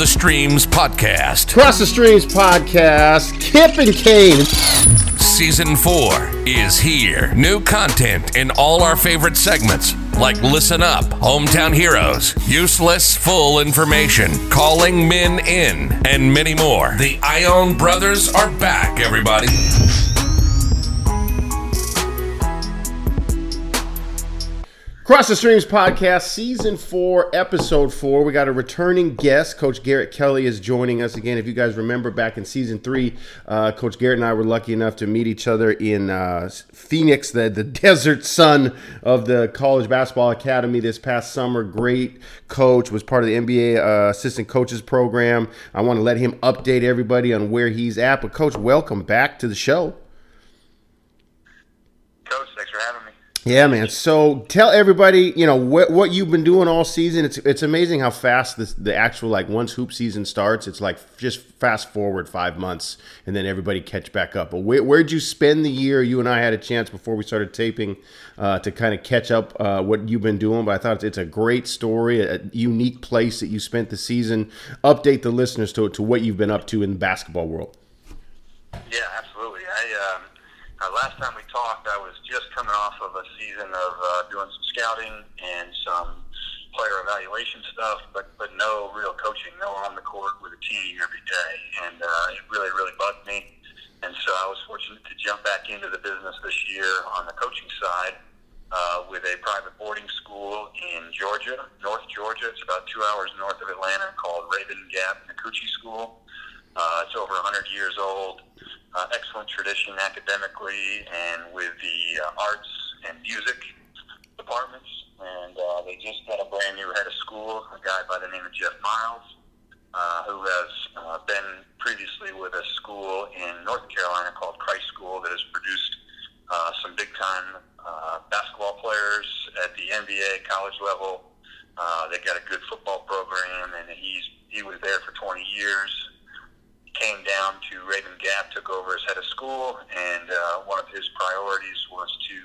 the Streams podcast. Cross the Streams podcast, Kip and Kane. Season 4 is here. New content in all our favorite segments like Listen Up, Hometown Heroes, Useless Full Information, Calling Men In, and many more. The Ion brothers are back, everybody. Cross the Streams podcast, season four, episode four. We got a returning guest. Coach Garrett Kelly is joining us again. If you guys remember back in season three, uh, Coach Garrett and I were lucky enough to meet each other in uh, Phoenix, the, the desert sun of the College Basketball Academy this past summer. Great coach, was part of the NBA uh, assistant coaches program. I want to let him update everybody on where he's at. But, Coach, welcome back to the show. Coach, thanks for having me. Yeah, man. So tell everybody, you know, what what you've been doing all season. It's it's amazing how fast this, the actual like once hoop season starts. It's like just fast forward five months, and then everybody catch back up. But where where'd you spend the year? You and I had a chance before we started taping uh, to kind of catch up uh, what you've been doing. But I thought it's a great story, a unique place that you spent the season. Update the listeners to to what you've been up to in the basketball world. Yeah, absolutely. I um, uh, last time we talked, I was just coming off of a season of uh, doing some scouting and some player evaluation stuff, but but no real coaching, no on the court with a team every day, and uh, it really really bugged me. And so I was fortunate to jump back into the business this year on the coaching side uh, with a private boarding school in Georgia, North Georgia. It's about two hours north of Atlanta, called Rabun Gap Nacoochee School. Uh, it's over 100 years old uh, excellent tradition academically and with the uh, arts and music departments. And uh, they just got a brand new head of school, a guy by the name of Jeff Miles, uh, who has uh, been previously with a school in North Carolina called Christ School that has produced uh, some big time uh, basketball players at the NBA college level. Uh, they got a good football program, and he's he was there for 20 years came down to Rabun Gap, took over as head of school, and uh, one of his priorities was to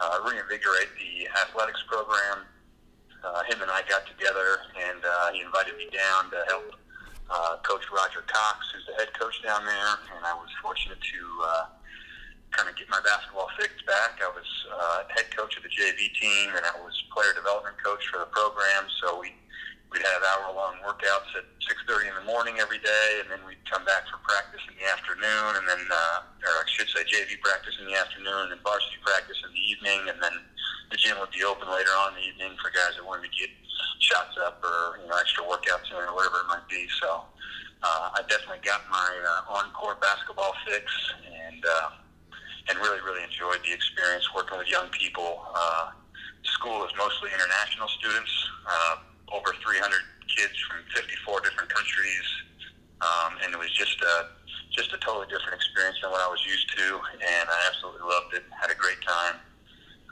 uh, reinvigorate the athletics program. Uh, him and I got together, and uh, he invited me down to help uh, Coach Roger Cox, who's the head coach down there, and I was fortunate to uh, kind of get my basketball fix back. I was uh, head coach of the JV team, and I was player development coach for the program, so we we'd have hour-long workouts at 6:30 in the morning every day, and then we'd come back for practice in the afternoon, and then, uh, or I should say, JV practice in the afternoon, and varsity practice in the evening, and then the gym would be open later on in the evening for guys that wanted to get shots up or you know extra workouts in or whatever it might be. So uh, I definitely got my uh, on-court basketball fix, and uh, and really really enjoyed the experience working with young people. Uh, school is mostly international students. Uh, over 300 kids from 54 different countries, um, and it was just a just a totally different experience than what I was used to, and I absolutely loved it. Had a great time.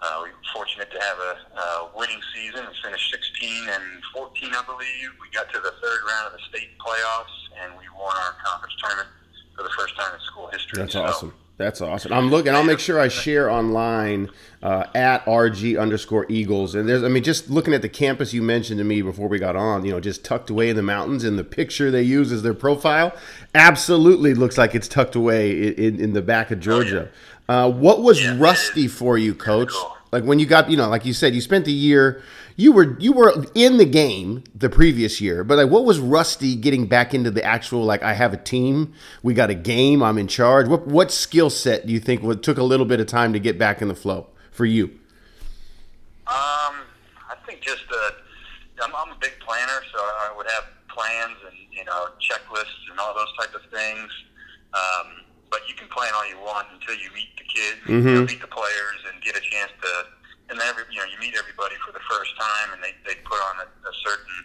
Uh, we were fortunate to have a, a winning season. We finished 16 and 14, I believe. We got to the third round of the state playoffs, and we won our conference tournament for the first time in school history. That's so, awesome. That's awesome. I'm looking. I'll make sure I share online uh, at RG underscore Eagles. And there's, I mean, just looking at the campus you mentioned to me before we got on, you know, just tucked away in the mountains, and the picture they use as their profile absolutely looks like it's tucked away in, in the back of Georgia. Oh, yeah. uh, what was yeah, rusty for you, Coach? Cool. Like when you got, you know, like you said, you spent the year you were you were in the game the previous year, but like what was Rusty getting back into the actual like I have a team, we got a game, I'm in charge. What what skill set do you think would, took a little bit of time to get back in the flow for you? Um, I think just uh, I'm, I'm a big planner, so I would have plans and you know checklists and all those type of things. Um, but you can plan all you want until you meet the kids, mm-hmm. you know, meet the players, and get a chance to and every you know you meet everybody for the first time, and they they put on a, a certain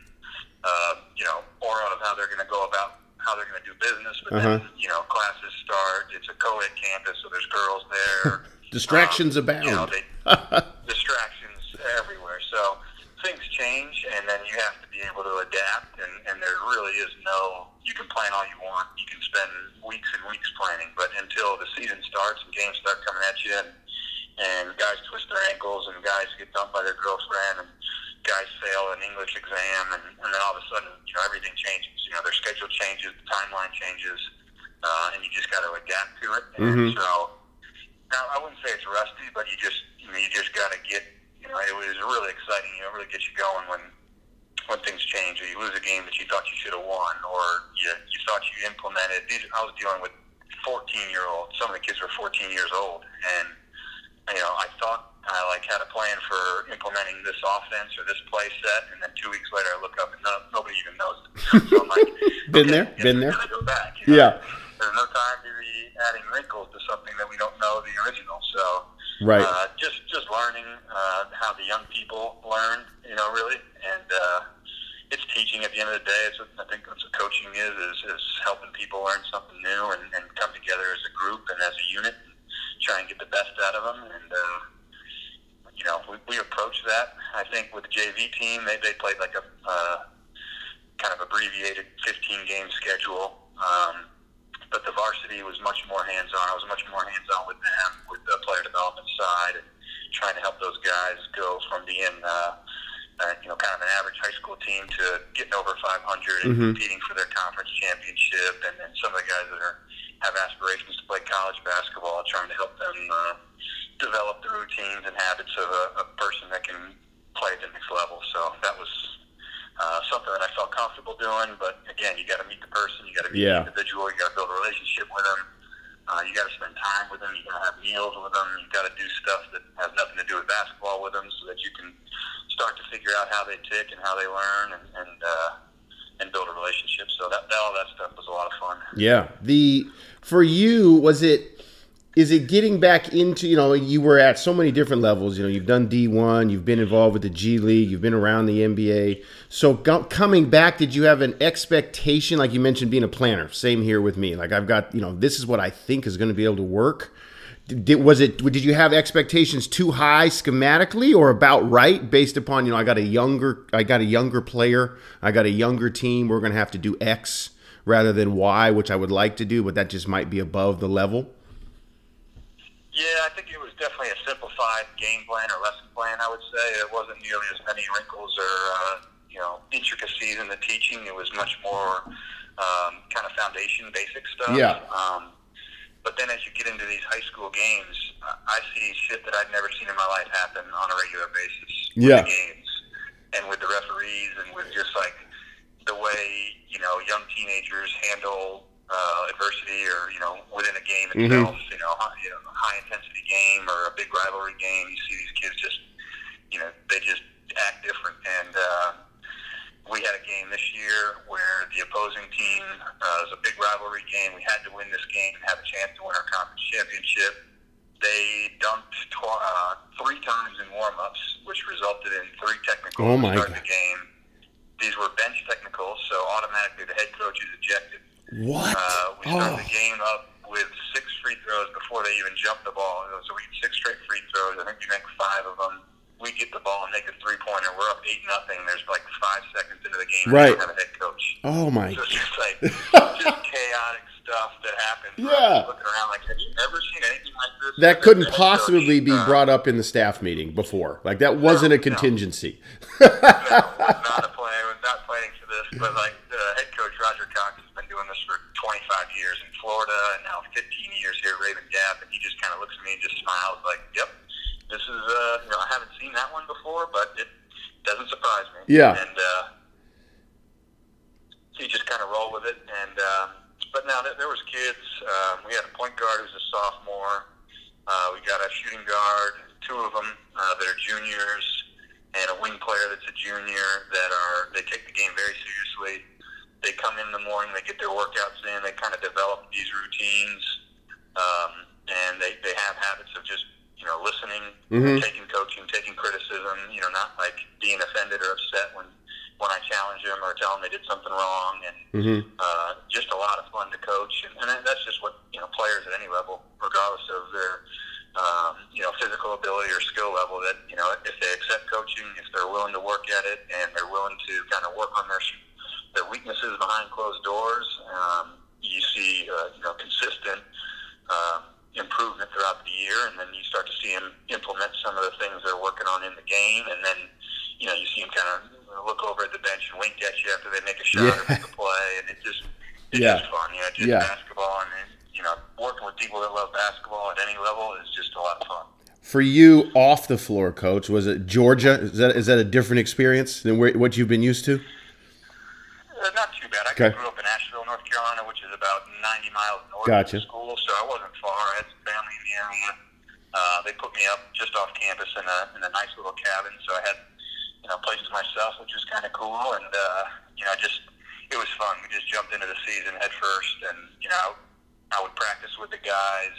uh, you know aura of how they're going to go about how they're going to do business. But uh-huh. then you know classes start. It's a co-ed campus, so there's girls there. distractions um, abound. You know, they, distractions everywhere. So things change, and then you have to be able to adapt. And, and there really is no. You can plan all you want. You can spend weeks and weeks planning, but until the season starts and games start coming at you, and and guys twist their ankles and guys get dumped by their girlfriend and guys fail an English exam, and, and then all of a sudden, you know, everything changes. You know, their schedule changes, the timeline changes, uh, and you just got to adapt to it. And Mhm. so, now I wouldn't say it's rusty, but you just, you know, you just got to get. Know, it was really exciting. You know, it really gets you going when when things change, or you lose a game that you thought you should have won, or you you thought you implemented. These I was dealing with 14 year olds. Some of the kids were 14 years old, and you know, I thought I like had a plan for implementing this offense or this play set, and then two weeks later, I look up and no, nobody even knows it. So I'm like, Been okay, there, been there. Go back. you know? Yeah. There's no time to be adding wrinkles to something that we don't know the original. So Right. uh, just just learning uh, how the young people learn, you know, really, and uh, it's teaching. At the end of the day, it's I think that's what coaching is, is is helping people learn something new and, and come together as a group and as a unit, and try and get the best out of them. And uh, you know, we, we approach that. I think with the JV team, they they played like a uh, kind of abbreviated 15 game schedule. Um, but the varsity was much more hands on. I was much more hands on with them, with the player development side, and trying to help those guys go from being, uh, uh, you know, kind of an average high school team to getting over 500 and Mhm. competing for their conference championship. And then some of the guys that are have aspirations to play college basketball, trying to help them uh, develop the routines and habits of a, a person that can play at the next level. So that was uh, something that I felt comfortable doing. But again, you got to meet the person, you got to meet Yeah. the individual, you got to build a relationship with them. Uh, you got to spend time with them. You got to have meals with them. You got to do stuff that has nothing to do with basketball with them, so that you can start to figure out how they tick and how they learn, and and, uh, and build a relationship. So that, that all that stuff was a lot of fun. Yeah. The for you was it is it getting back into you know you were at so many different levels you know you've done D1 you've been involved with the G League you've been around the NBA so go, coming back did you have an expectation like you mentioned being a planner? Same here with me. Like I've got you know this is what I think is going to be able to work. Did, was it did you have expectations too high schematically or about right based upon you know I got a younger I got a younger player I got a younger team we're going to have to do X rather than Y which I would like to do but that just might be above the level Yeah, I think it was definitely a simplified game plan or lesson plan. I would say it wasn't nearly as many wrinkles or uh, you know intricacies in the teaching. It was much more um, kind of foundation, basic stuff. Yeah. Um, but then as you get into these high school games, I see shit that I've never seen in my life happen on a regular basis. with Yeah. the games and with the referees and with just like the way you know young teenagers handle uh, adversity or you know within a game Mhm. itself. You know, high, you know, high intensity game or a big rivalry game. You see these kids just you know they just act different. And uh, we had a game this year where the opposing team uh, was a big rivalry game. We had to win this game and have a chance to win our conference championship. They dunked tw- uh, three times in warm-ups, which resulted in three technicals Oh, my to start God. the game. These were bench technicals, so automatically the head coach is ejected. What Uh, we oh started the game up with six free throws before they even jumped the ball. So we get six straight free throws. I think we make five of them. We get the ball and make a three pointer. We're up eight nothing. There's like five seconds into the game. Right. Don't have a head coach. oh my So it's just like just chaotic stuff that happens. Yeah. Looking around like, have you ever seen anything like this? that And couldn't head coach, possibly be uh, brought up in the staff meeting before like that wasn't a contingency no, was not a plan. Was not planning for this. But like the head coach Roger Cox has been doing this for 25 years in Florida and now 15 years here at Rabun Gap, and he just kind of looks at me and just smiles like, "Yep, this is uh, you know I haven't seen that one before, but it doesn't surprise me." Yeah. And uh, so you just kind of roll with it. And um, but now there, there was kids. Um, we had a point guard who's a sophomore. Uh, we got a shooting guard, two of them uh, that are juniors, and a wing player that's a junior that are they take the game very seriously. They come in the morning, they get their workouts in, they kind of develop these routines, um, and they, they have habits of just you know listening, Mhm. taking coaching, taking criticism. You know, not like being offended or upset when when I challenge them or tell them they did something wrong, and hmm uh, just a lot of fun to coach, and, and that's just what you know players at any level, regardless of their um, you know physical ability or skill level. That you know if they accept coaching, if they're willing to work at it, and they're willing to kind of work on their their weaknesses behind closed doors, um, you see uh, you know consistent. Um, improvement throughout the year and then you start to see them implement some of the things they're working on in the game and then you know you see them kind of look over at the bench and wink at you after they make a shot Yeah. or make a play, and it just it's Yeah. just fun. You know, just Yeah. basketball, and you know, working with people that love basketball at any level is just a lot of fun. For you, off the floor, coach, was it Georgia? Is that is that a different experience than where, what you've been used to? Uh, not too bad. I Okay. grew up in Asheville, North Carolina, which is about 90 miles north Gotcha. of school, so I wasn't far. I had some family in the area. Uh, they put me up just off campus in a in a nice little cabin, so I had you know a place to myself, which was kind of cool. And uh, you know, just it was fun. We just jumped into the season head first, and you know, I would practice with the guys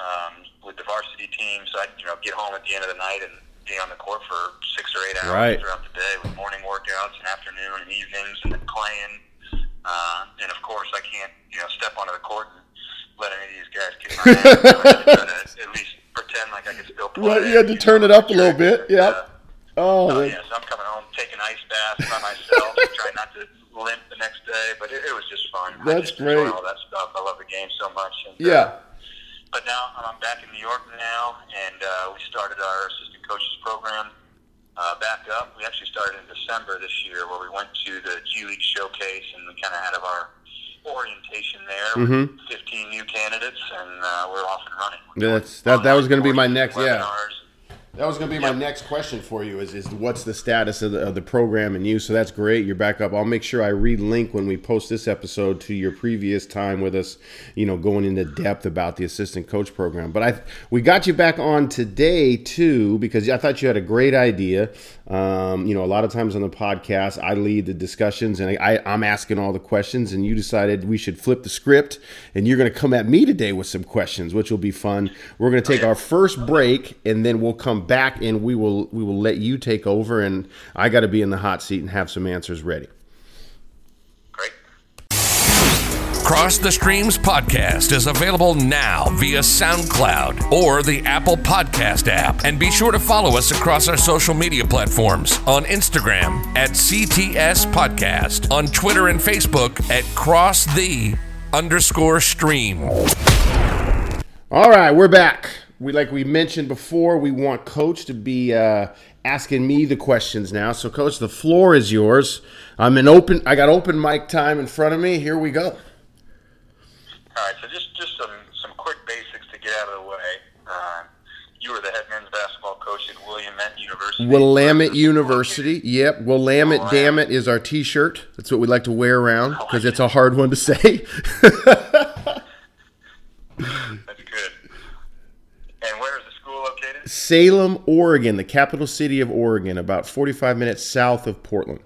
um, with the varsity team. So I'd you know get home at the end of the night and be on the court for six or eight hours Right. throughout the day with morning workouts and afternoon and evenings and then playing. Uh, and of course, I can't you know step onto the court and let any of these guys kick my ass. So I had to try to at least pretend like I could still play. Right, you had to turn it up a little bit, Uh, yeah. Oh, Oh man. yes, I'm coming home, taking ice baths by myself, trying not to limp the next day. But it, it was just fun. That's great. All that stuff. I love the game so much. And, uh, yeah. But now I'm back in New York now, and uh, we started our assistant coaches program uh, back up. We actually started in December this year, where we went to the G League showcase, and we kind of had our orientation there Mhm. with 15 new candidates, and uh, we're off and running. That's- that- that was gonna be my next- yeah. That was going to be my next question for you is, is what's the status of the, of the program and you? So that's great. You're back up. I'll make sure I relink when we post this episode to your previous time with us, you know, going into depth about the assistant coach program. But I we got you back on today too because I thought you had a great idea. Um, you know, a lot of times on the podcast, I lead the discussions and I, I, I'm asking all the questions, and you decided we should flip the script, and you're going to come at me today with some questions, which will be fun. We're going to take our first break, and then we'll come back and we will we will let you take over, and I got to be in the hot seat and have some answers ready. Great. Cross the Streams podcast is available now via SoundCloud or the Apple Podcast app. And be sure to follow us across our social media platforms on Instagram at CTS Podcast, on Twitter and Facebook at Cross the underscore stream. All right, we're back. We like we mentioned before, we want Coach to be uh, asking me the questions now. So, Coach, the floor is yours. I'm in open. I got open mic time in front of me. Here we go. All right, so just just some some quick basics to get out of the way. Uh, you were the head men's basketball coach at Willamette University. Willamette University. Yep, Willamette. Willamette. Damn it is our T-shirt. That's what we like to wear around because it's a hard one to say. That's good. And where is the school located? Salem, Oregon, the capital city of Oregon, about 45 minutes south of Portland.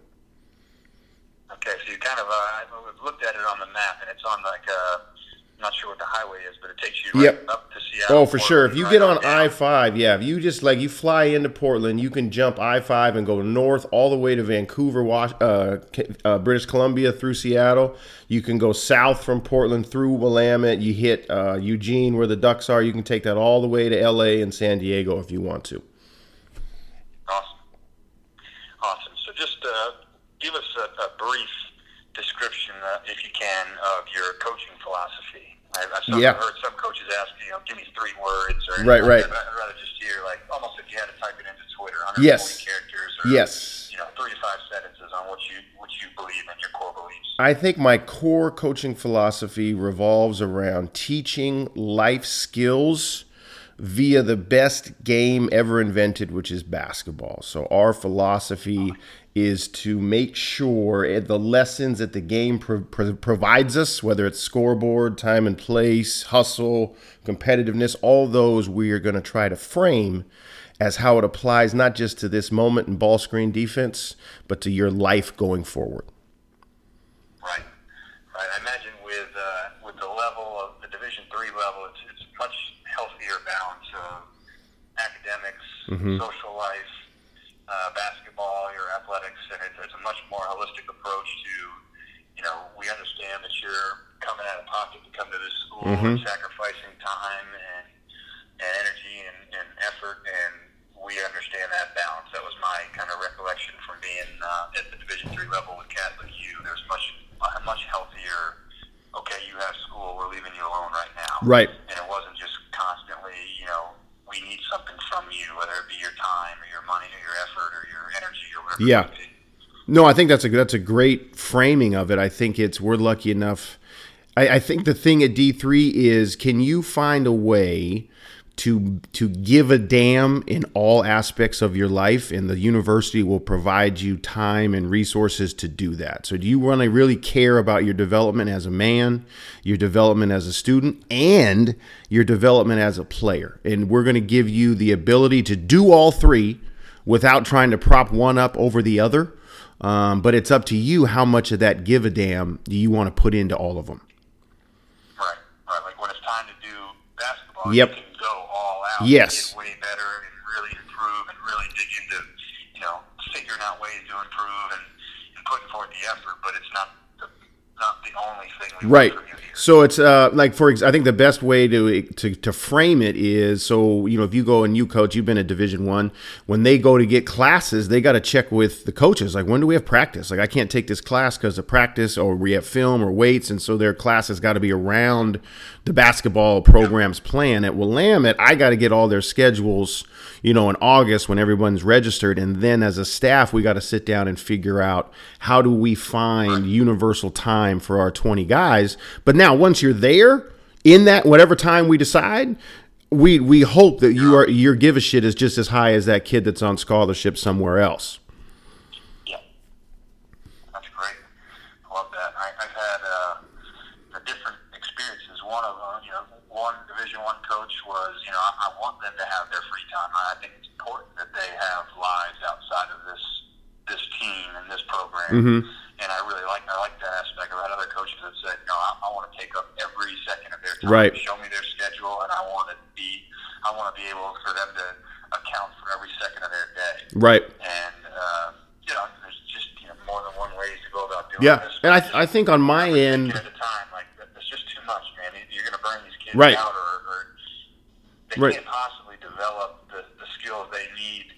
Okay, so you kind of uh, I looked at it on the map, and it's on like uh, I'm not sure what the highway is, but it takes you right Yep. up Seattle. Oh, for sure. If you right get on. I five, yeah, if you just like you fly into Portland, you can jump I five and go north all the way to Vancouver, Wash, uh, uh, British Columbia through Seattle. You can go south from Portland through Willamette. You hit uh, Eugene where the Ducks are. You can take that all the way to L.A. and San Diego if you want to. Awesome. Awesome. So just uh, give us a, a brief description, uh, if you can, of your coaching philosophy. I, I've some, Yeah. heard some coaches ask, you know, give me three words or Right, right. that. I'd rather just hear, like, almost if you had to type it into Twitter, 140 Yes. characters or, Yes. you know, three to five sentences on what you, what you believe in, your core beliefs. I think my core coaching philosophy revolves around teaching life skills via the best game ever invented, which is basketball. So, our philosophy is to make sure the lessons that the game pro- pro- provides us, whether it's scoreboard, time and place, hustle, competitiveness, all those we are going to try to frame as how it applies not just to this moment in ball screen defense, but to your life going forward. Right. Right. I imagine with uh, with the level of the Division three level, it's it's much healthier balance of academics, social life, uh, basketball, your athletics, and it's, it's a much more holistic approach to, you know, we understand that you're coming out of pocket to come to this school and sacrificing time and, and energy and, and effort, and we understand that balance. That was my kind of recollection from being uh, at the Division three level with Catholic U. There's much a much healthier. Okay, you have school. We're leaving you alone right now. Right. And it wasn't just constantly, you know, we need something from you, whether it be your time or your money or your effort or your energy or whatever. Yeah. No, I think that's a that's a great framing of it. I think it's we're lucky enough. I, I think the thing at D three is can you find a way to to give a damn in all aspects of your life and the university will provide you time and resources to do that. So do you want to really care about your development as a man, your development as a student and your development as a player? And we're going to give you the ability to do all three without trying to prop one up over the other. Um, but it's up to you how much of that give a damn do you want to put into all of them. Right, right. Like when it's time to do basketball, Yep. you can go all out. Yes. And get way better and really improve and really dig into, you know, figuring out ways to improve and, and putting forth the effort. But it's not the, not the only thing we Right. So it's uh like for I think the best way to to to frame it is so you know if you go and you coach you've been at Division One when they go to get classes they got to check with the coaches like when do we have practice? Like I can't take this class because of practice or we have film or weights and so their class has got to be around the basketball program's plan. At Willamette I got to get all their schedules you know in August when everyone's registered and then as a staff we got to sit down and figure out how do we find universal time for our 20 guys. But now once you're there in that whatever time we decide we we hope that you are your give a shit is just as high as that kid that's on scholarship somewhere else Yeah, that's great. I love that. I, I've had uh, the different experiences. One of them, you know, one Division One coach was, you know, I, I want them to have their free time. I think it's important that they have lives outside of this this team and this program. Mm-hmm. And I really like I like that aspect. I've had other coaches that said, no, I, I want to take up every second of their time. Right. Show me their schedule, and I want to be I want to be able for them to account for every second of their day right and uh, you know, there's just you know more than one ways to go about doing yeah this. and Just I, I think on my end second at a time, like that's just too much, man. You're going to burn these kids Right. out, or, or they Right. can't possibly develop the, the skills they need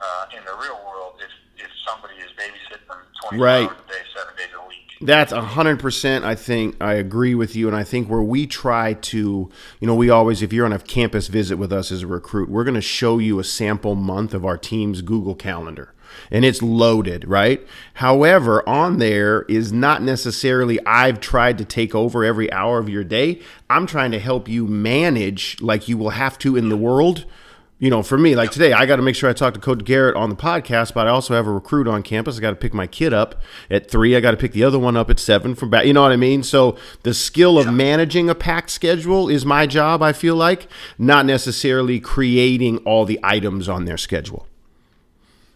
uh, in the real world if if somebody is babysitting them 24 Right. hours a day, seven days a week. That's a hundred percent. I think I agree with you, and I think where we try to, you know, we always, if you're on a campus visit with us as a recruit, we're going to show you a sample month of our team's Google Calendar, and it's loaded, right? However, on there is not necessarily I've tried to take over every hour of your day. I'm trying to help you manage like you will have to in the world you know, for me, like today, I got to make sure I talk to Coach Garrett on the podcast, but I also have a recruit on campus. I got to pick my kid up at three. I got to pick the other one up at seven from back. You know what I mean? So the skill of managing a packed schedule is my job. I feel like not necessarily creating all the items on their schedule.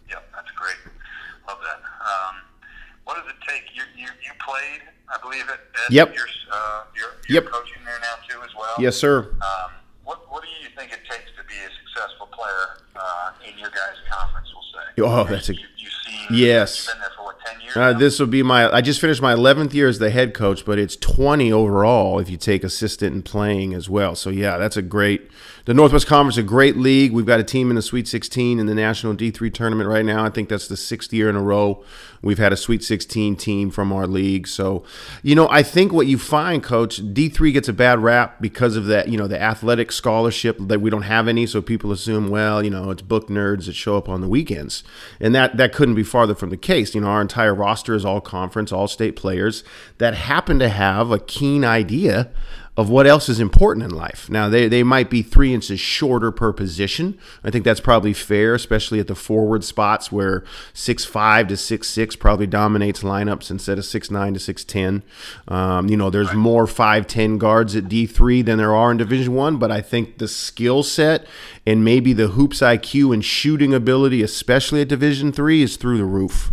Yep, that's great. Love that. Um, what does it take? You you, you played, I believe, at, at Yep. You're, uh, you're, you're Yep. coaching there now too, as well. Yes, sir. Um, what what do you think it takes to be a successful player uh, in your guys' conference? We'll say. Oh, that's a- you, you've seen. Yes. You've been there for what. Uh, this will be my. I just finished my 11th year as the head coach, but it's 20 overall if you take assistant and playing as well. So yeah, that's a great. The Northwest Conference, a great league. We've got a team in the Sweet 16 in the National D3 tournament right now. I think that's the sixth year in a row we've had a Sweet 16 team from our league. So, you know, I think what you find, Coach, D3 gets a bad rap because of that. You know, the athletic scholarship that we don't have any, so people assume, well, you know, it's book nerds that show up on the weekends, and that that couldn't be farther from the case. You know, our entire roster is all conference, all state players that happen to have a keen idea of what else is important in life. Now, they, they might be three inches shorter per position. I think that's probably fair, especially at the forward spots where six five to six six probably dominates lineups instead of six nine to 6'10. Um, you know, there's more 5'10 guards at D3 than there are in Division One, but I think the skill set and maybe the hoops IQ and shooting ability, especially at Division Three, is through the roof.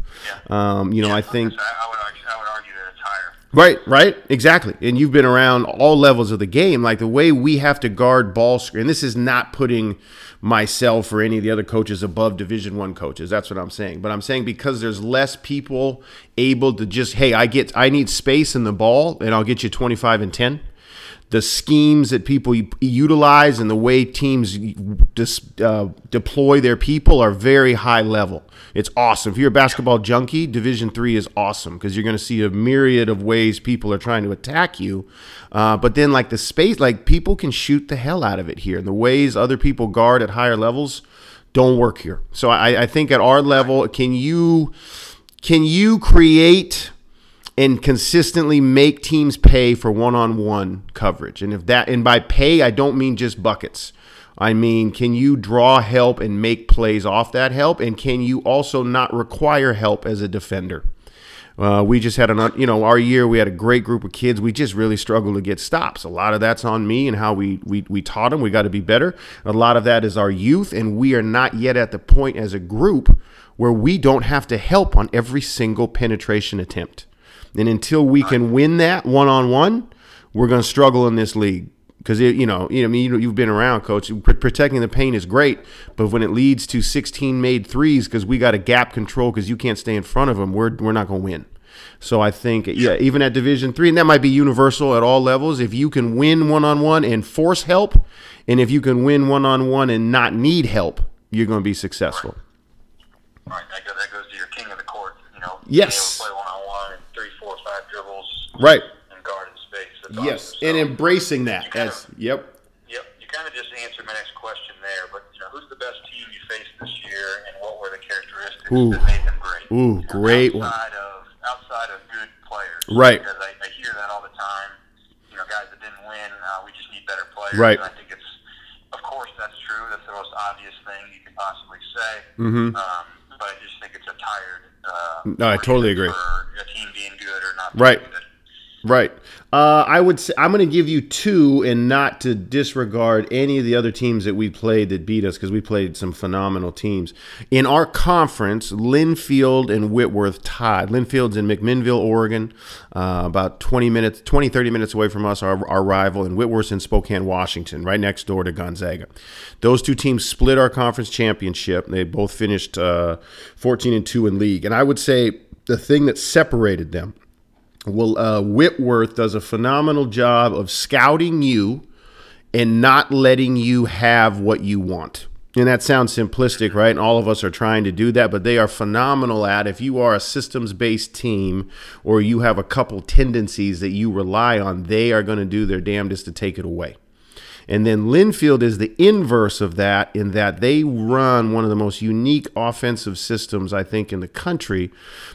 Um, you know, I think. I, I would argue, I would argue that it's higher. Right, right, exactly. And you've been around all levels of the game. Like the way we have to guard ball screen. This is not putting myself or any of the other coaches above Division One coaches. That's what I'm saying. But I'm saying because there's less people able to just, hey, I get, I need space in the ball, and I'll get you 25 and 10 the schemes that people utilize and the way teams dis, uh, deploy their people are very high level. It's awesome. If you're a basketball junkie, Division Three is awesome because you're going to see a myriad of ways people are trying to attack you. Uh, but then, like the space, like people can shoot the hell out of it here, and the ways other people guard at higher levels don't work here. So I, I think at our level, can you? can you create and consistently make teams pay for one-on-one coverage? And if that and by pay I don't mean just buckets. I mean, can you draw help and make plays off that help? And can you also not require help as a defender? Uh, we just had an, you know, our year we had a great group of kids. We just really struggled to get stops. A lot of that's on me and how we we, we taught them. We got to be better. A lot of that is our youth, and we are not yet at the point as a group where we don't have to help on every single penetration attempt. And until we can win that one on one, we're going to struggle in this league because you know, you know, I mean, you've been around, coach. Protecting the paint is great, but when it leads to 16 made threes because we got a gap control because you can't stay in front of them, we're we're not going to win. So I think, yeah, even at Division three, and that might be universal at all levels. If you can win one on one and force help, and if you can win one on one and not need help, you're going to be successful. Right. That goes, that goes to your king of the court. You know. Yes. Play one on one, three, four, five dribbles. Right. And guard in space. That's yes, awesome. and embracing that as yep. Yep. You kind of just answered my next question there. But you know, who's the best team you faced this year, and what were the characteristics Ooh. that made them great? Ooh, know, great one. outside Of, outside of good players. Right. Because I, I hear that all the time. You know, guys that didn't win, uh, we just need better players. Right. And I think it's, of course, that's true. That's the most obvious thing you could possibly say. Mm-hmm. Um, but I just think it's a tired. Uh, No, I totally agree. A team being good or not. Right. Right. Uh, I would say I'm going to give you two, and not to disregard any of the other teams that we played that beat us because we played some phenomenal teams in our conference. Linfield and Whitworth tied. Linfield's in McMinnville, Oregon, uh, about 20 minutes, 20 30 minutes away from us. Our, our rival, and Whitworth's in Spokane, Washington, right next door to Gonzaga. Those two teams split our conference championship. They both finished uh, 14 and two in league, and I would say the thing that separated them. Well, uh, Whitworth does a phenomenal job of scouting you and not letting you have what you want. And that sounds simplistic, right? And all of us are trying to do that, but they are phenomenal at if you are a systems based team or you have a couple tendencies that you rely on, they are going to do their damnedest to take it away. And then Linfield is the inverse of that in that they run one of the most unique offensive systems, I think, in the country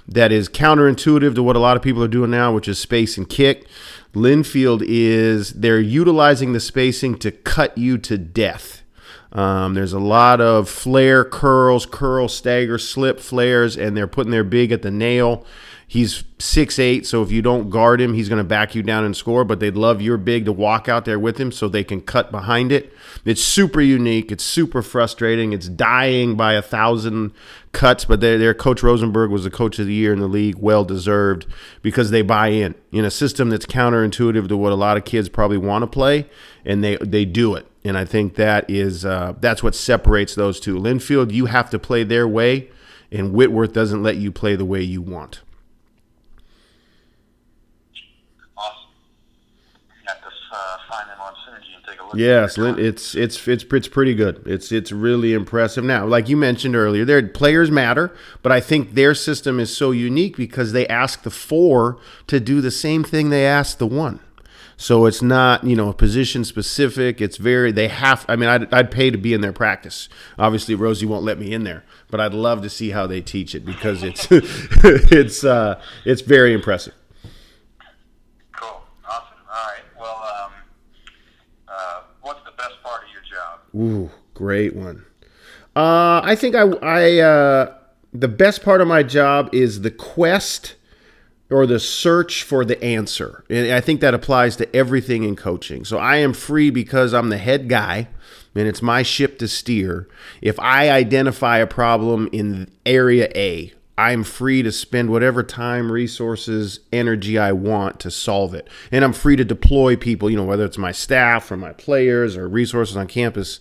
that is counterintuitive to what a lot of people are doing now, which is space and kick. Linfield is they're utilizing the spacing to cut you to death. Um, there's a lot of flare curls, curl, stagger, slip flares, and they're putting their big at the nail. He's six eight, so if you don't guard him, he's going to back you down and score. But they'd love your big to walk out there with him so they can cut behind it. It's super unique. It's super frustrating. It's dying by a thousand cuts. But their coach Rosenberg was the coach of the year in the league, well deserved because they buy in in a system that's counterintuitive to what a lot of kids probably want to play, and they they do it. And I think that is uh, that's what separates those two. Linfield, you have to play their way, and Whitworth doesn't let you play the way you want. Awesome. You have to uh, find them on Synergy and take a look. Yes, it's it's it's it's pretty good. It's it's really impressive. Now, like you mentioned earlier, their players matter, but I think their system is so unique because they ask the four to do the same thing they ask the one. So it's not you know position specific. It's very they have. I mean, I'd, I'd pay to be in their practice. Obviously, Rosie won't let me in there, but I'd love to see how they teach it because it's it's uh, it's very impressive. Cool. Awesome. All right. Well, um, uh, what's the best part of your job? Ooh, great one. Uh, I think I, I uh, the best part of my job is the quest or the search for the answer. And I think that applies to everything in coaching. So I am free because I'm the head guy and it's my ship to steer. If I identify a problem in area A, I'm free to spend whatever time, resources, energy I want to solve it. And I'm free to deploy people, you know, whether it's my staff or my players or resources on campus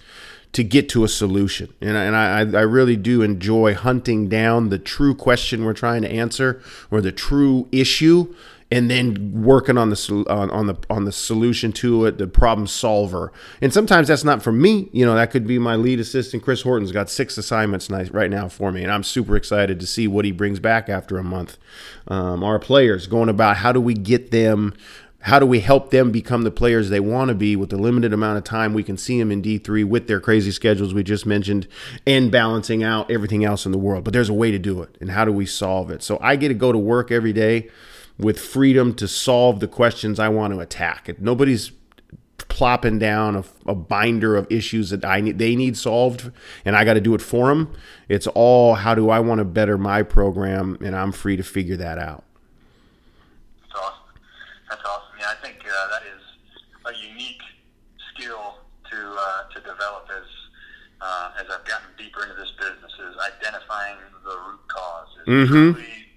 to get to a solution. And, I, and I, I really do enjoy hunting down the true question we're trying to answer or the true issue and then working on the on, on the on the solution to it, the problem solver. And sometimes that's not for me. You know, that could be my lead assistant, Chris Horton's got six assignments right now for me, and I'm super excited to see what he brings back after a month. Um, our players going about how do we get them how do we help them become the players they want to be with the limited amount of time we can see them in D3 with their crazy schedules we just mentioned and balancing out everything else in the world. But there's a way to do it. And how do we solve it? So I get to go to work every day with freedom to solve the questions I want to attack. Nobody's plopping down a, a binder of issues that I need, they need solved and I got to do it for them. It's all how do I want to better my program and I'm free to figure that out. That's awesome. That's awesome. Yeah, I think uh, that is a unique skill to uh, to develop as uh, as I've gotten deeper into this business is identifying the root cause. Is mm-hmm. really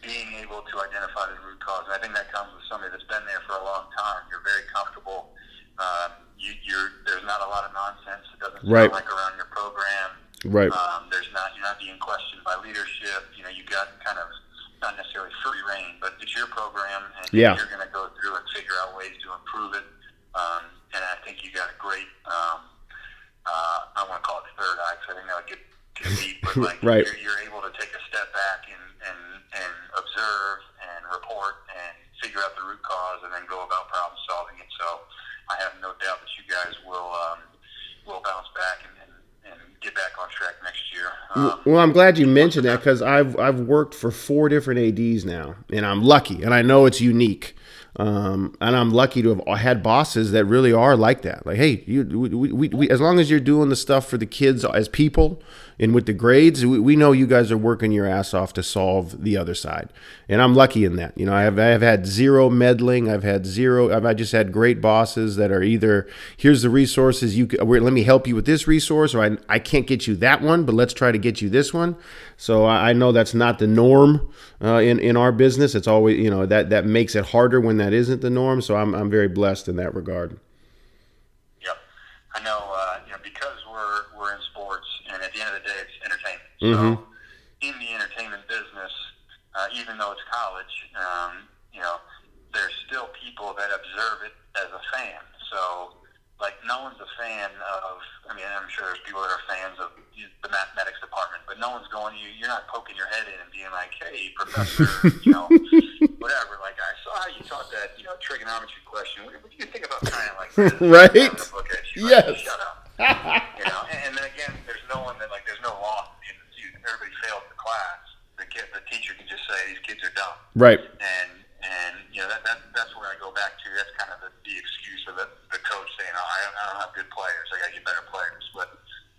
being able to identify the root cause. And I think that comes with somebody that's been there for a long time. You're very comfortable. Um, you, you're there's not a lot of nonsense. It doesn't sound right. like around your program. Right. Um, there's not you're not being questioned by leadership. You know, you got kind of not necessarily free reign, but it's your program, and yeah. you're going to go through and figure out ways to improve it. Um, and I think you got a great, um, uh, I want to call it third eye because I think that would get too deep, but like right. you're, you're able to take a step back and, and, and observe and report and figure out the root cause and then go about problem solving it. So I have no doubt that you guys will um, will bounce back and, and get back on track next year. Um, well, I'm glad you mentioned that because I've I've worked for four different ads now, and I'm lucky, and I know it's unique. Um, and I'm lucky to have had bosses that really are like that. Like, hey, you, we, we, we, as long as you're doing the stuff for the kids as people, and with the grades, we, we know you guys are working your ass off to solve the other side. And I'm lucky in that. You know, I have, I have had zero meddling. I've had zero. I've I just had great bosses that are either here's the resources you let me help you with this resource, or I, I can't get you that one, but let's try to get you this one. So I, I know that's not the norm uh, in in our business. It's always you know that that makes it harder when that isn't the norm. So I'm I'm very blessed in that regard. Yep, I know. Uh, you know because we're we're in sports, and at the end of the day, it's entertainment. Mm-hmm. So in the entertainment business, uh, even though it's college, um, you know, there's still people that observe it as a fan. So like no one's a fan of. I mean, I'm sure there's people that are fans of the mathematics department, but no one's going. You, you're not poking your head in and being like, "Hey, professor," you know, whatever. Like I saw how you taught that, you know, trigonometry question. What, what do you think about kind of like that? right? You, yes. Like, Shut up. you know, and, and then again, there's no one that like. There's no. You, everybody failed the class. The kid, the teacher can just say these kids are dumb. Right. And and you know that, that that's where I go back to. That's kind of the, the excuse of the, the coach saying, "Oh, I don't, I don't have good players. I got to get better players." But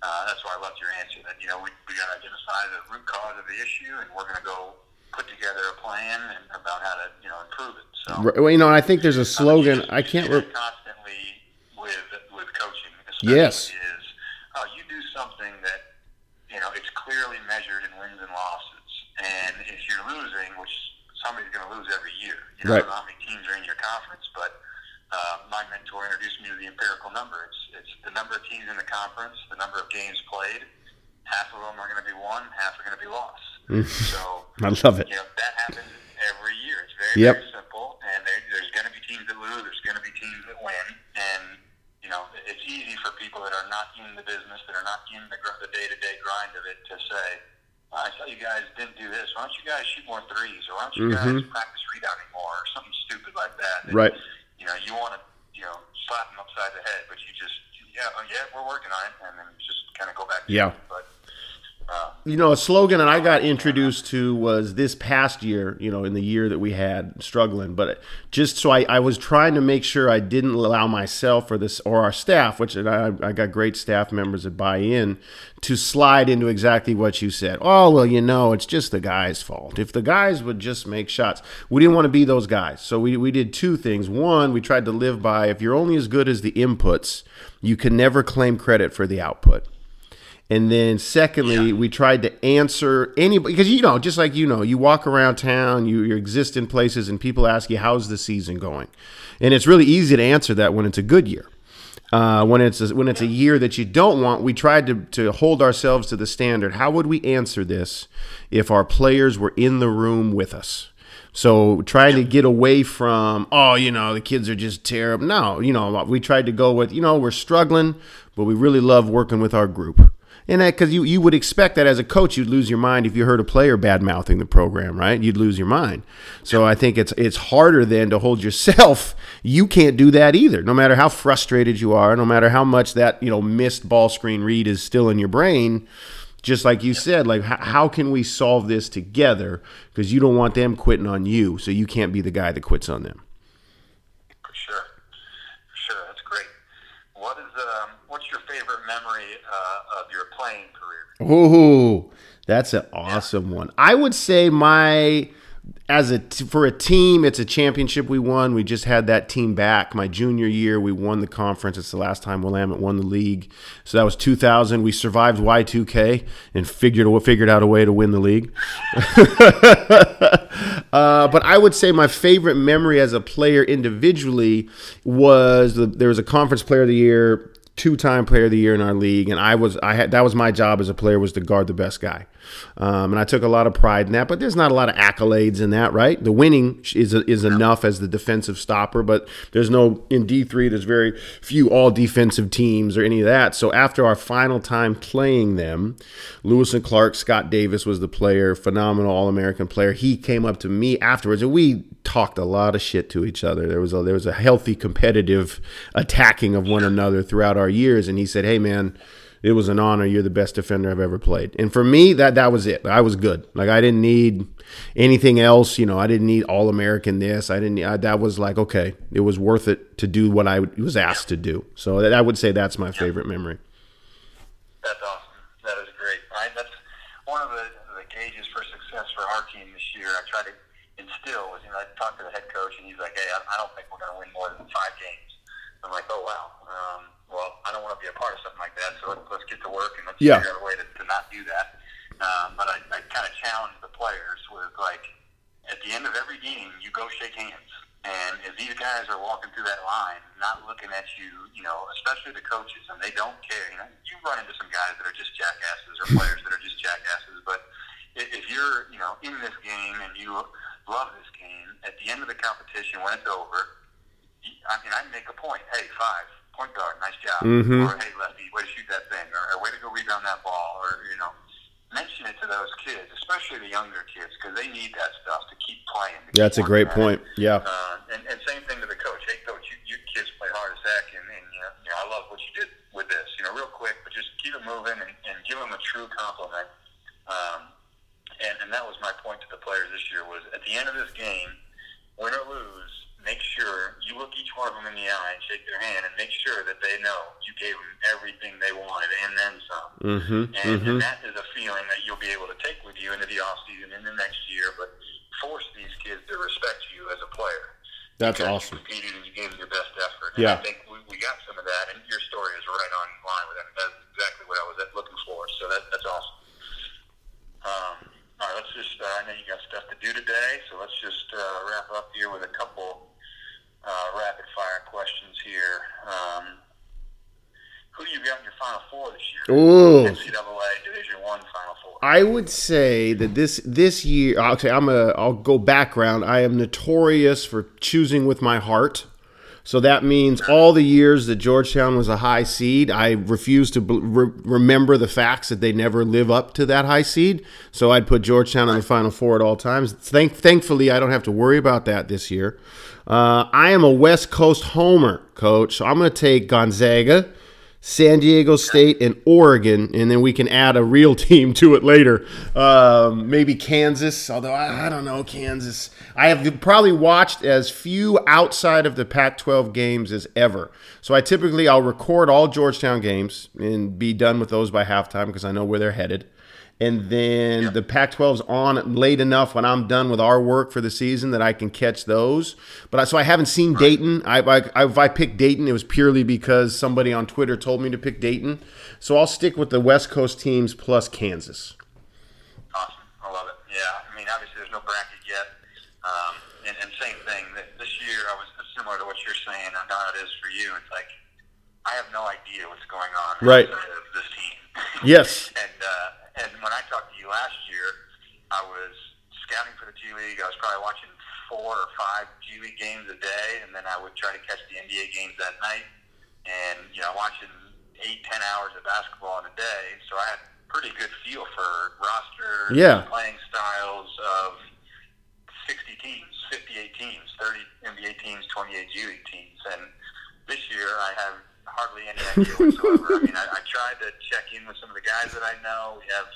uh, that's why I loved your answer. That you know we we got to identify the root cause of the issue, and we're going to go put together a plan and about how to you know improve it. So well, you know, I think there's a slogan. I can't re- constantly with with coaching. Yes, is oh, you do something that you know it's clearly measured in wins and losses, and if you're losing, which somebody's going to lose every year. You know, right. I don't know how many teams are in your conference, but uh, my mentor introduced me to the empirical number. It's, it's the number of teams in the conference, the number of games played. Half of them are going to be won, half are going to be lost. so I love it. You know that happens every year. It's very yep. very simple, and there, there's going to be teams that lose. There's going to be teams that win, and you know it's easy for people that are not in the business, that are not in the the day to day grind of it, to say I saw you guys didn't do this. Why don't you guys shoot more threes? Or why don't you mm-hmm. guys practice rebounding more? Or something stupid like that. And, right. You know, you want to, you know, slap them upside the head, but you just, yeah, oh, yeah, we're working on it, and then just kind of go back. yeah. You know, a slogan that I got introduced to was this past year, you know, in the year that we had struggling, but just so I, I was trying to make sure I didn't allow myself or this or our staff, which I, I got great staff members that buy in, to slide into exactly what you said. Oh, well, you know, it's just the guy's fault. If the guys would just make shots, we didn't want to be those guys. So we, we did two things. One, we tried to live by if you're only as good as the inputs, you can never claim credit for the output. And then secondly, yeah. we tried to answer anybody because you know, just like you know, you walk around town, you, you exist in places, and people ask you, "How's the season going?" And it's really easy to answer that when it's a good year. Uh, when it's a, when it's a year that you don't want, we tried to to hold ourselves to the standard. How would we answer this if our players were in the room with us? So trying to get away from, oh, you know, the kids are just terrible. No, you know, we tried to go with, you know, we're struggling, but we really love working with our group And that because you, you would expect that as a coach, you'd lose your mind if you heard a player bad mouthing the program, right? You'd lose your mind. So I think it's it's harder then to hold yourself. You can't do that either. No matter how frustrated you are, no matter how much that you know missed ball screen read is still in your brain. Just like you said, like how, how can we solve this together? Because you don't want them quitting on you, so you can't be the guy that quits on them. For sure, for sure, that's great. What is um, what's your favorite memory uh, of your playing career? Ooh, that's an awesome one. I would say my as a for a team, it's a championship we won. We just had that team back. My junior year, we won the conference. It's the last time Willamette won the league. So that was 2000. We survived Y2K and figured figured out a way to win the league. uh, but I would say my favorite memory as a player individually was the, there was a conference player of the year two-time player of the year in our league, and I was I had that was my job as a player was to guard the best guy, um, and I took a lot of pride in that. But there's not a lot of accolades in that, right? The winning is is enough as the defensive stopper, but there's no in D3. There's very few all defensive teams or any of that. So after our final time playing them, Lewis and Clark, Scott Davis was the player, phenomenal All American player. He came up to me afterwards, and we talked a lot of shit to each other. There was a there was a healthy competitive attacking of one another throughout our years. And he said, "Hey, man." It was an honor. You're the best defender I've ever played, and for me, that that was it. I was good. Like I didn't need anything else. You know, I didn't need All American this. I didn't. I, that was like okay, it was worth it to do what I was asked to do. So that, I would say that's my favorite memory. That's awesome. That is great. Right? That's one of the, the gauges for success for our team this year. I try to instill was, you know, I talked to the head coach and he's like, hey, I, I don't think we're going to win more than five games. I'm like, oh wow. Um, well, I don't want to be a part of something like that, so let's, let's get to work and let's Yeah. figure out a way to, to not do that. Um, but I, I kind of challenge the players with like, at the end of every game, you go shake hands. And as these guys are walking through that line, not looking at you, you know, especially the coaches, and they don't care. You know, you run into some guys that are just jackasses or players that are just jackasses. But if you're, you know, in this game and you love this game, at the end of the competition, when it's over, I mean, I make a point. Hey, five, point guard, nice job. Mhm. Or hey, lefty, way to shoot that thing, or, or way to go rebound that ball, or you know, mention it to those kids, especially the younger kids, because they need that stuff to keep playing. to keep That's a great at it. point. Yeah. Uh, and, and same thing to the coach. Hey, coach, you, you kids play hard as heck, and, and you, know, you know, I love what you did with this. You know, real quick, but just keep it moving and, and give them a true compliment. Um, and, and that was my point to the players this year was at the end of this game, win or lose, make sure you look each one of them in the eye and shake their hand and make sure that they know you gave them everything they wanted and then some. Mm-hmm. And, Mm-hmm. and that is a feeling that you'll be able to take with you into the off season in the next year, but force these kids to respect you as a player. That's awesome. You competed and you gave them your best effort. And Yeah. I think we, we got some of that, and your story is right on line with that. That's exactly what I was looking for. So that, that's awesome. Um, all right, let's just, uh, I know you got stuff to do today, so let's just uh, wrap up here with a couple uh, rapid fire questions here. Um, who do you got in your Final Four this year? Ooh. NCAA Division One Final Four. I would say that this this year, I'll say I'm a. I'll go background. I am notorious for choosing with my heart. So that means all the years that Georgetown was a high seed, I refuse to re- remember the facts that they never live up to that high seed. So I'd put Georgetown in the Final Four at all times. Thank, thankfully, I don't have to worry about that this year. Uh, I am a West Coast homer, coach. So I'm going to take Gonzaga. San Diego State and Oregon, and then we can add a real team to it later. Um, maybe Kansas, although I, I don't know Kansas. I have probably watched as few outside of the Pac-12 games as ever. So I typically I'll record all Georgetown games and be done with those by halftime because I know where they're headed. And then the Pac-12's on late enough when I'm done with our work for the season that I can catch those. But I, so I haven't seen Dayton. I, I, if I picked Dayton, it was purely because somebody on Twitter told me to pick Dayton. So I'll stick with the West Coast teams plus Kansas. Awesome. I love it. Yeah. I mean, obviously, there's no bracket yet. Um, and, and same thing. This year, I was similar to what you're saying. I know it is for you. It's like, I have no idea what's going on Right. of this team. Yes. and, uh, and when I talked to you last year, I was scouting for the G League. I was probably watching four or five G League games a day, and then I would try to catch the NBA games that night. And, you know, watching eight, ten hours of basketball in a day, so I had pretty good feel for roster Yeah. playing styles of 60 teams, 58 teams, 30 NBA teams, 28 G League teams, and this year I have hardly any idea whatsoever. I mean, I, I tried to check in with some of the guys that I know. We have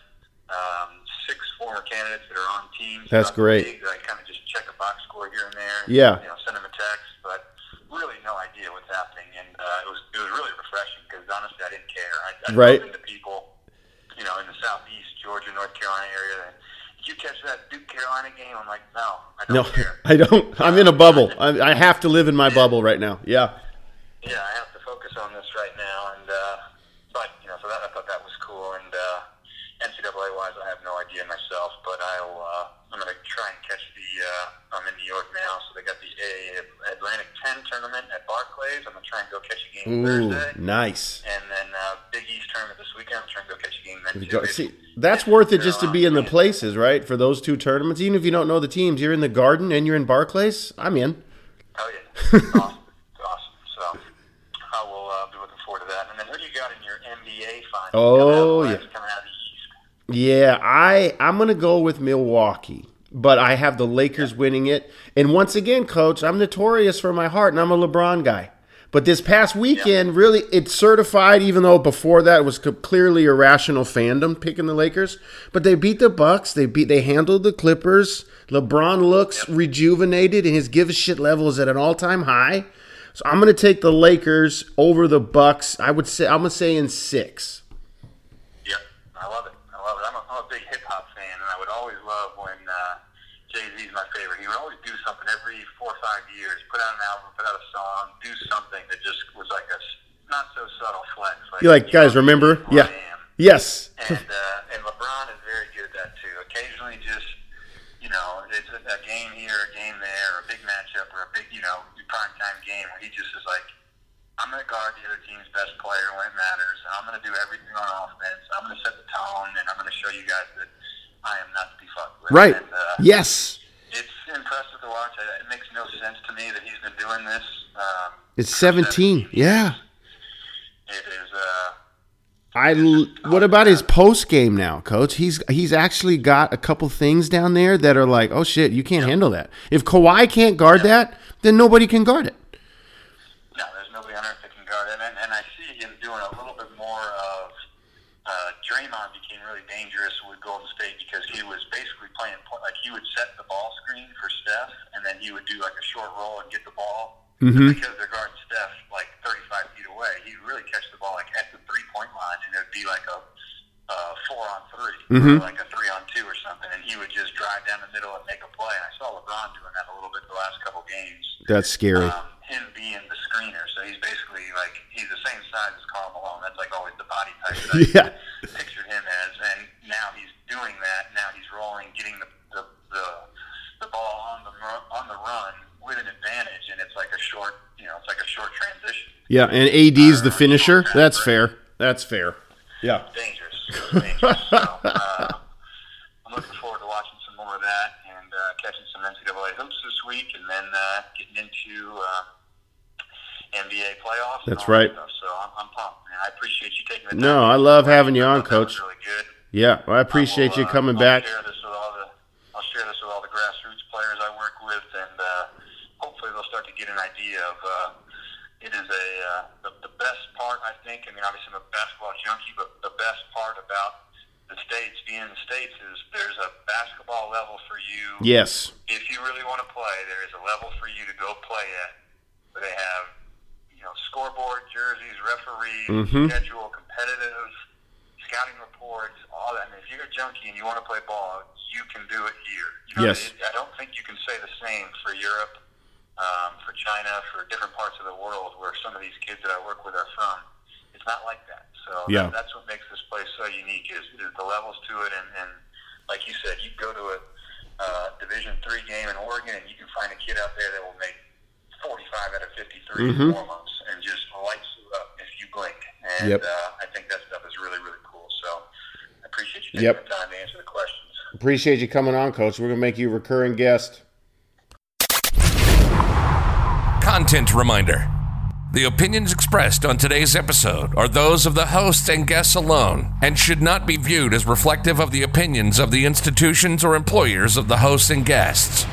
um, six former candidates that are on teams. That's great. league I kind of just check a box score here and there. Yeah. You know, send them a text, but really no idea what's happening, and uh, it was it was really refreshing because honestly I didn't care. I, I Right. into people, you know, in the southeast Georgia, North Carolina area. And, did you catch that Duke Carolina game? I'm like, no, I No, don't care. I don't. I'm in a bubble. I, I have to live in my bubble right now. Yeah. Yeah, I have to focus on this right now, and uh, but you know, so that I thought that was cool. And uh, NCAA wise, I have no idea myself, but I'll uh, I'm gonna try and catch the. Uh, I'm in New York now, so they got the A Atlantic 10 tournament at Barclays. I'm gonna try and go catch a game Ooh, Thursday, nice. and then uh, Big East tournament this weekend. I'm trying to go catch a game then. Go, see, that's worth it just to be in the places, right? For those two tournaments, even if you don't know the teams, you're in the Garden and you're in Barclays. I'm in. Oh yeah, awesome, awesome. So I will uh, be looking forward to that. And then who do you got in your NBA finals? Oh, coming out of the yeah. West, coming out of the East. Yeah, I I'm gonna go with Milwaukee, but I have the Lakers winning it. And once again, coach, I'm notorious for my heart, and I'm a LeBron guy. But this past weekend, really, it certified. Even though before that it was clearly irrational fandom picking the Lakers, but they beat the Bucks. They beat. They handled the Clippers. LeBron looks rejuvenated, and his give a shit level is at an all time high. So I'm gonna take the Lakers over the Bucks. I would say I'm gonna say in six. Yep, I love it. I love it. I'm a, I'm a big hip hop fan, and I would always love when my favorite. He would always do something every four or five years, put out an album, put out a song, do something that just was like a not so subtle flex. Like, You're like, guys, remember? Yeah. Yes. And uh, and LeBron is very good at that too. Occasionally, just you know, it's a, a game here, a game there, or a big matchup, or a big you know prime time game where he just is like, I'm going to guard the other team's best player when it matters. I'm going to do everything on offense. I'm going to set the tone, and I'm going to show you guys that I am not to be fucked with. Right. And, uh, Yes. It's impressive to watch. It, it makes no sense to me that he's been doing this. Um, It's for 17. Yeah. It is. Uh, I l- what about his post game now, coach? He's he's actually got a couple things down there that are like, oh shit, you can't handle that. If Kawhi can't guard that, then nobody can guard it. No, there's nobody on earth that can guard him, and, and I see him doing a little bit more. Uh, Draymond became really dangerous with Golden State because he was basically playing like he would set the ball screen for Steph, and then he would do like a short roll and get the ball. Mhm. Because they're guarding Steph like 35 feet away, he'd really catch the ball like at the three point line, and it'd be like a uh, four on 3 Mhm. or like a three on two or something, and he would just drive down the middle and make a play. And I saw LeBron doing that a little bit the last couple games That's scary. um, him being the screener. So he's basically like he's the same size as Karl Malone. That's like always the body type that Yeah. I pictured him as. And now he's doing that. Now he's rolling, getting the the, the, the ball on the on the run with an advantage, and it's like a short, you know, it's like a short transition. Yeah, and AD's the finisher. That's fair. That's fair. Yeah. Dangerous, dangerous. so, uh, I'm looking forward to watching some more of that and uh, catching some NCAA hoops this week, and then uh, getting into. Uh, NBA playoffs. and That's that right. Stuff. So I'm, I'm pumped, man. I appreciate you taking the time. No, I love having you on, that Coach. Really good. Yeah, well, I appreciate I you coming uh, back. I'll share this with all the I'll share this with all the grassroots players I work with, and uh, hopefully they'll start to get an idea of. Uh, it is a uh, the, the best part, I think. I mean, obviously I'm a basketball junkie, but the best part about the states being in the states is there's a basketball level for you Yes. if you really want to play, there is a level for you to go play at. Where they have, know, scoreboard, jerseys, referees, Mhm. schedule, competitive scouting reports, all that. And if you're a junkie and you want to play ball, you can do it here. You know, Yes. it- I don't think you can say the same for Europe, um, for China, for different parts of the world where some of these kids that I work with are from. It's not like that. So Yeah. that, that's what makes this place so unique is, is the levels to it. And, and like you said, you go to a uh, Division three game in Oregon, and you can find a kid out there that will make 45 out of 53 Mhm. warm-ups and just lights you up if you blink. And Yep. uh, I think that stuff is really, really cool. So I appreciate you taking Yep. the time to answer the questions. Appreciate you coming on, Coach. We're gonna make you a recurring guest. Content reminder The opinions expressed on today's episode are those of the hosts and guests alone and should not be viewed as reflective of the opinions of the institutions or employers of the hosts and guests.